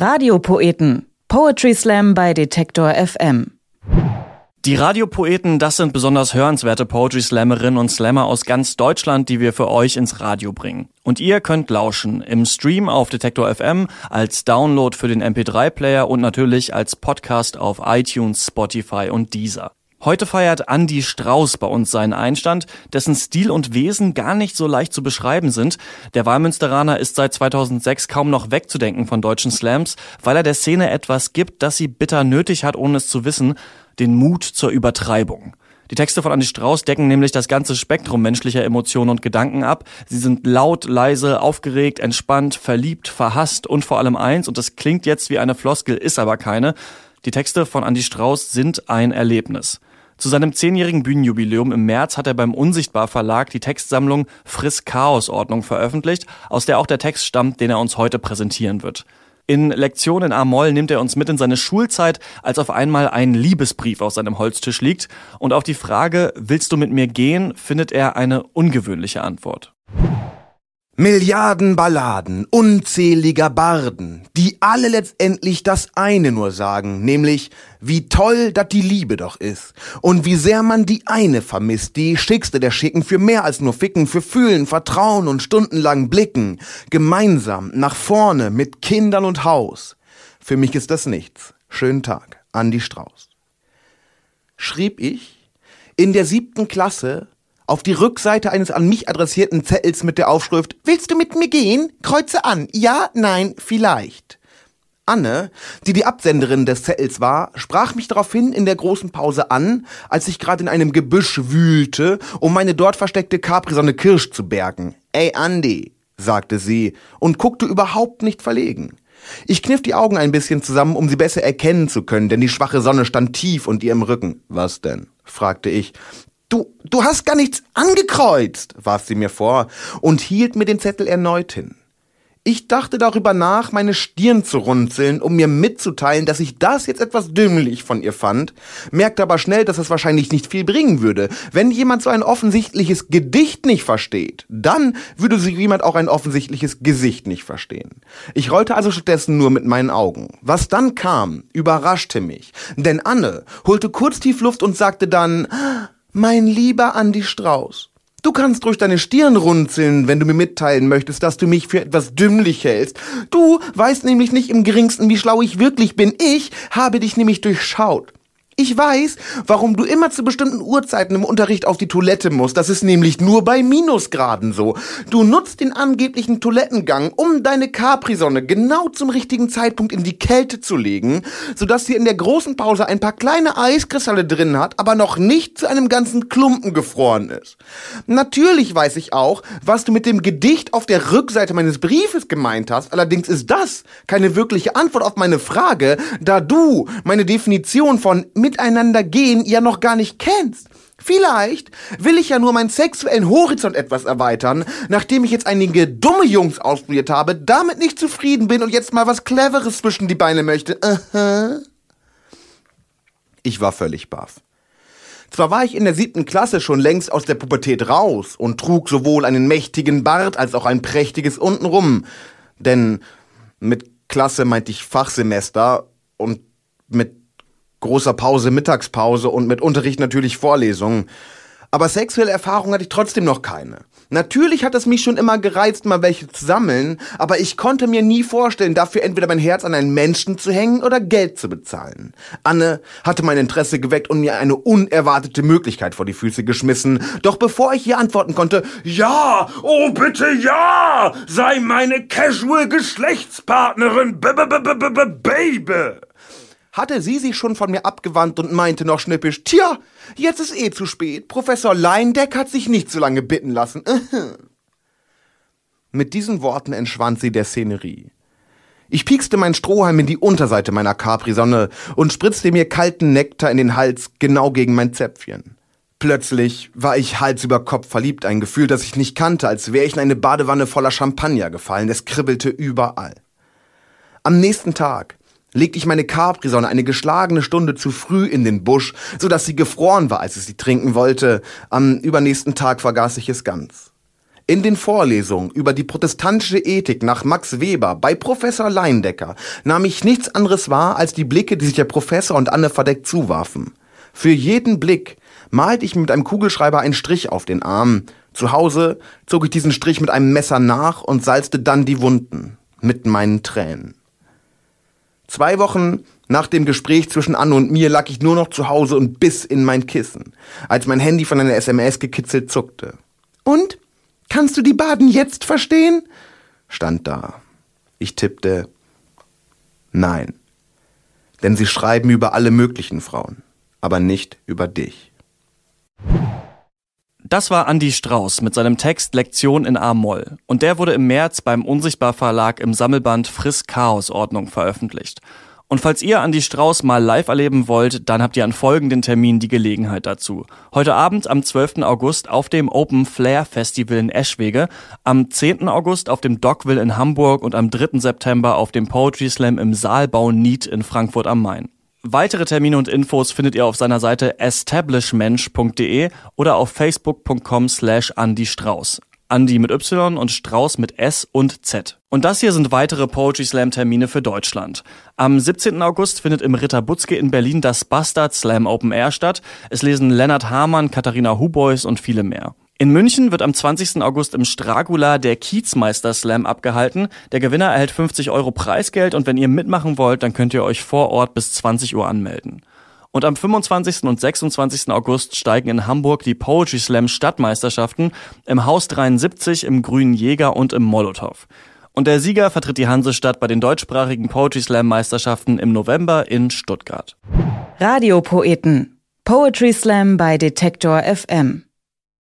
Radiopoeten. Poetry Slam bei Detektor FM. Die Radiopoeten, das sind besonders hörenswerte Poetry Slammerinnen und Slammer aus ganz Deutschland, die wir für euch ins Radio bringen. Und ihr könnt lauschen im Stream auf Detektor FM, als Download für den MP3-Player und natürlich als Podcast auf iTunes, Spotify und Deezer. Heute feiert Andy Strauß bei uns seinen Einstand, dessen Stil und Wesen gar nicht so leicht zu beschreiben sind. Der Wahlmünsteraner ist seit 2006 kaum noch wegzudenken von deutschen Slams, weil er der Szene etwas gibt, das sie bitter nötig hat, ohne es zu wissen, den Mut zur Übertreibung. Die Texte von Andy Strauß decken nämlich das ganze Spektrum menschlicher Emotionen und Gedanken ab. Sie sind laut, leise, aufgeregt, entspannt, verliebt, verhasst und vor allem eins, und das klingt jetzt wie eine Floskel, ist aber keine. Die Texte von Andy Strauß sind ein Erlebnis. Zu seinem zehnjährigen Bühnenjubiläum im März hat er beim Unsichtbar Verlag die Textsammlung Friss Chaos Ordnung veröffentlicht, aus der auch der Text stammt, den er uns heute präsentieren wird. In Lektion in A-Moll nimmt er uns mit in seine Schulzeit, als auf einmal ein Liebesbrief auf seinem Holztisch liegt. Und auf die Frage, willst du mit mir gehen, findet er eine ungewöhnliche Antwort. Milliarden Balladen, unzähliger Barden, die alle letztendlich das eine nur sagen, nämlich wie toll dat die Liebe doch ist und wie sehr man die eine vermisst, die schickste der Schicken für mehr als nur Ficken, für Fühlen, Vertrauen und stundenlang Blicken, gemeinsam nach vorne mit Kindern und Haus. Für mich ist das nichts. Schönen Tag, Andi Strauß. Schrieb ich in der siebten Klasse auf die Rückseite eines an mich adressierten Zettels mit der Aufschrift Willst du mit mir gehen? Kreuze an. Ja, nein, vielleicht. Anne, die die Absenderin des Zettels war, sprach mich daraufhin in der großen Pause an, als ich gerade in einem Gebüsch wühlte, um meine dort versteckte Capri-Sonne Kirsch zu bergen. Ey, Andy, sagte sie und guckte überhaupt nicht verlegen. Ich kniff die Augen ein bisschen zusammen, um sie besser erkennen zu können, denn die schwache Sonne stand tief unter ihrem Rücken. Was denn? fragte ich, Du, du hast gar nichts angekreuzt, warf sie mir vor und hielt mir den Zettel erneut hin. Ich dachte darüber nach, meine Stirn zu runzeln, um mir mitzuteilen, dass ich das jetzt etwas dümmlich von ihr fand, merkte aber schnell, dass es wahrscheinlich nicht viel bringen würde. Wenn jemand so ein offensichtliches Gedicht nicht versteht, dann würde so jemand auch ein offensichtliches Gesicht nicht verstehen. Ich rollte also stattdessen nur mit meinen Augen. Was dann kam, überraschte mich, denn Anne holte kurz tief Luft und sagte dann, mein lieber Andi Strauß, du kannst durch deine Stirn runzeln, wenn du mir mitteilen möchtest, dass du mich für etwas dümmlich hältst. Du weißt nämlich nicht im geringsten, wie schlau ich wirklich bin. Ich habe dich nämlich durchschaut. Ich weiß, warum du immer zu bestimmten Uhrzeiten im Unterricht auf die Toilette musst. Das ist nämlich nur bei Minusgraden so. Du nutzt den angeblichen Toilettengang, um deine Capri-Sonne genau zum richtigen Zeitpunkt in die Kälte zu legen, sodass sie in der großen Pause ein paar kleine Eiskristalle drin hat, aber noch nicht zu einem ganzen Klumpen gefroren ist. Natürlich weiß ich auch, was du mit dem Gedicht auf der Rückseite meines Briefes gemeint hast. Allerdings ist das keine wirkliche Antwort auf meine Frage, da du meine Definition von miteinander gehen ja noch gar nicht kennst. Vielleicht will ich ja nur meinen sexuellen Horizont etwas erweitern, nachdem ich jetzt einige dumme Jungs ausprobiert habe, damit nicht zufrieden bin und jetzt mal was Cleveres zwischen die Beine möchte. Aha. Ich war völlig baff. Zwar war ich in der siebten Klasse schon längst aus der Pubertät raus und trug sowohl einen mächtigen Bart als auch ein prächtiges untenrum, denn mit Klasse meinte ich Fachsemester und mit großer Pause, Mittagspause und mit Unterricht natürlich Vorlesungen. Aber sexuelle Erfahrung hatte ich trotzdem noch keine. Natürlich hat es mich schon immer gereizt, mal welche zu sammeln, aber ich konnte mir nie vorstellen, dafür entweder mein Herz an einen Menschen zu hängen oder Geld zu bezahlen. Anne hatte mein Interesse geweckt und mir eine unerwartete Möglichkeit vor die Füße geschmissen. Doch bevor ich ihr antworten konnte, ja, oh bitte ja, sei meine casual Geschlechtspartnerin, b -b -b -b Baby hatte sie sich schon von mir abgewandt und meinte noch schnippisch, tja, jetzt ist eh zu spät. Professor Leindeck hat sich nicht so lange bitten lassen. Mit diesen Worten entschwand sie der Szenerie. Ich piekste mein Strohhalm in die Unterseite meiner Capri-Sonne und spritzte mir kalten Nektar in den Hals genau gegen mein Zäpfchen. Plötzlich war ich Hals über Kopf verliebt, ein Gefühl, das ich nicht kannte, als wäre ich in eine Badewanne voller Champagner gefallen. Es kribbelte überall. Am nächsten Tag legte ich meine Capri-Sonne eine geschlagene Stunde zu früh in den Busch, so dass sie gefroren war, als ich sie trinken wollte. Am übernächsten Tag vergaß ich es ganz. In den Vorlesungen über die protestantische Ethik nach Max Weber bei Professor Leindecker nahm ich nichts anderes wahr als die Blicke, die sich der Professor und Anne verdeckt zuwarfen. Für jeden Blick malte ich mit einem Kugelschreiber einen Strich auf den Arm. Zu Hause zog ich diesen Strich mit einem Messer nach und salzte dann die Wunden mit meinen Tränen. Zwei Wochen nach dem Gespräch zwischen Anne und mir lag ich nur noch zu Hause und biss in mein Kissen, als mein Handy von einer SMS gekitzelt zuckte. Und? Kannst du die Baden jetzt verstehen? stand da. Ich tippte Nein. Denn sie schreiben über alle möglichen Frauen, aber nicht über dich. Das war Andy Strauß mit seinem Text Lektion in A-Moll. Und der wurde im März beim Unsichtbar Verlag im Sammelband Friss Chaos Ordnung veröffentlicht. Und falls ihr Andi Strauß mal live erleben wollt, dann habt ihr an folgenden Terminen die Gelegenheit dazu. Heute Abend am 12. August auf dem Open Flair Festival in Eschwege, am 10. August auf dem Dockville in Hamburg und am 3. September auf dem Poetry Slam im Saalbau Nied in Frankfurt am Main. Weitere Termine und Infos findet ihr auf seiner Seite establishmensch.de oder auf facebook.com slash Andy Strauß. Andi mit Y und Strauß mit S und Z. Und das hier sind weitere Poetry Slam Termine für Deutschland. Am 17. August findet im Ritter Butzke in Berlin das Bastard Slam Open Air statt. Es lesen Lennart Hamann, Katharina Hubois und viele mehr. In München wird am 20. August im Stragula der Kiezmeister Slam abgehalten. Der Gewinner erhält 50 Euro Preisgeld und wenn ihr mitmachen wollt, dann könnt ihr euch vor Ort bis 20 Uhr anmelden. Und am 25. und 26. August steigen in Hamburg die Poetry Slam Stadtmeisterschaften im Haus 73, im Grünen Jäger und im Molotow. Und der Sieger vertritt die Hansestadt bei den deutschsprachigen Poetry Slam Meisterschaften im November in Stuttgart. Radiopoeten. Poetry Slam bei Detektor FM.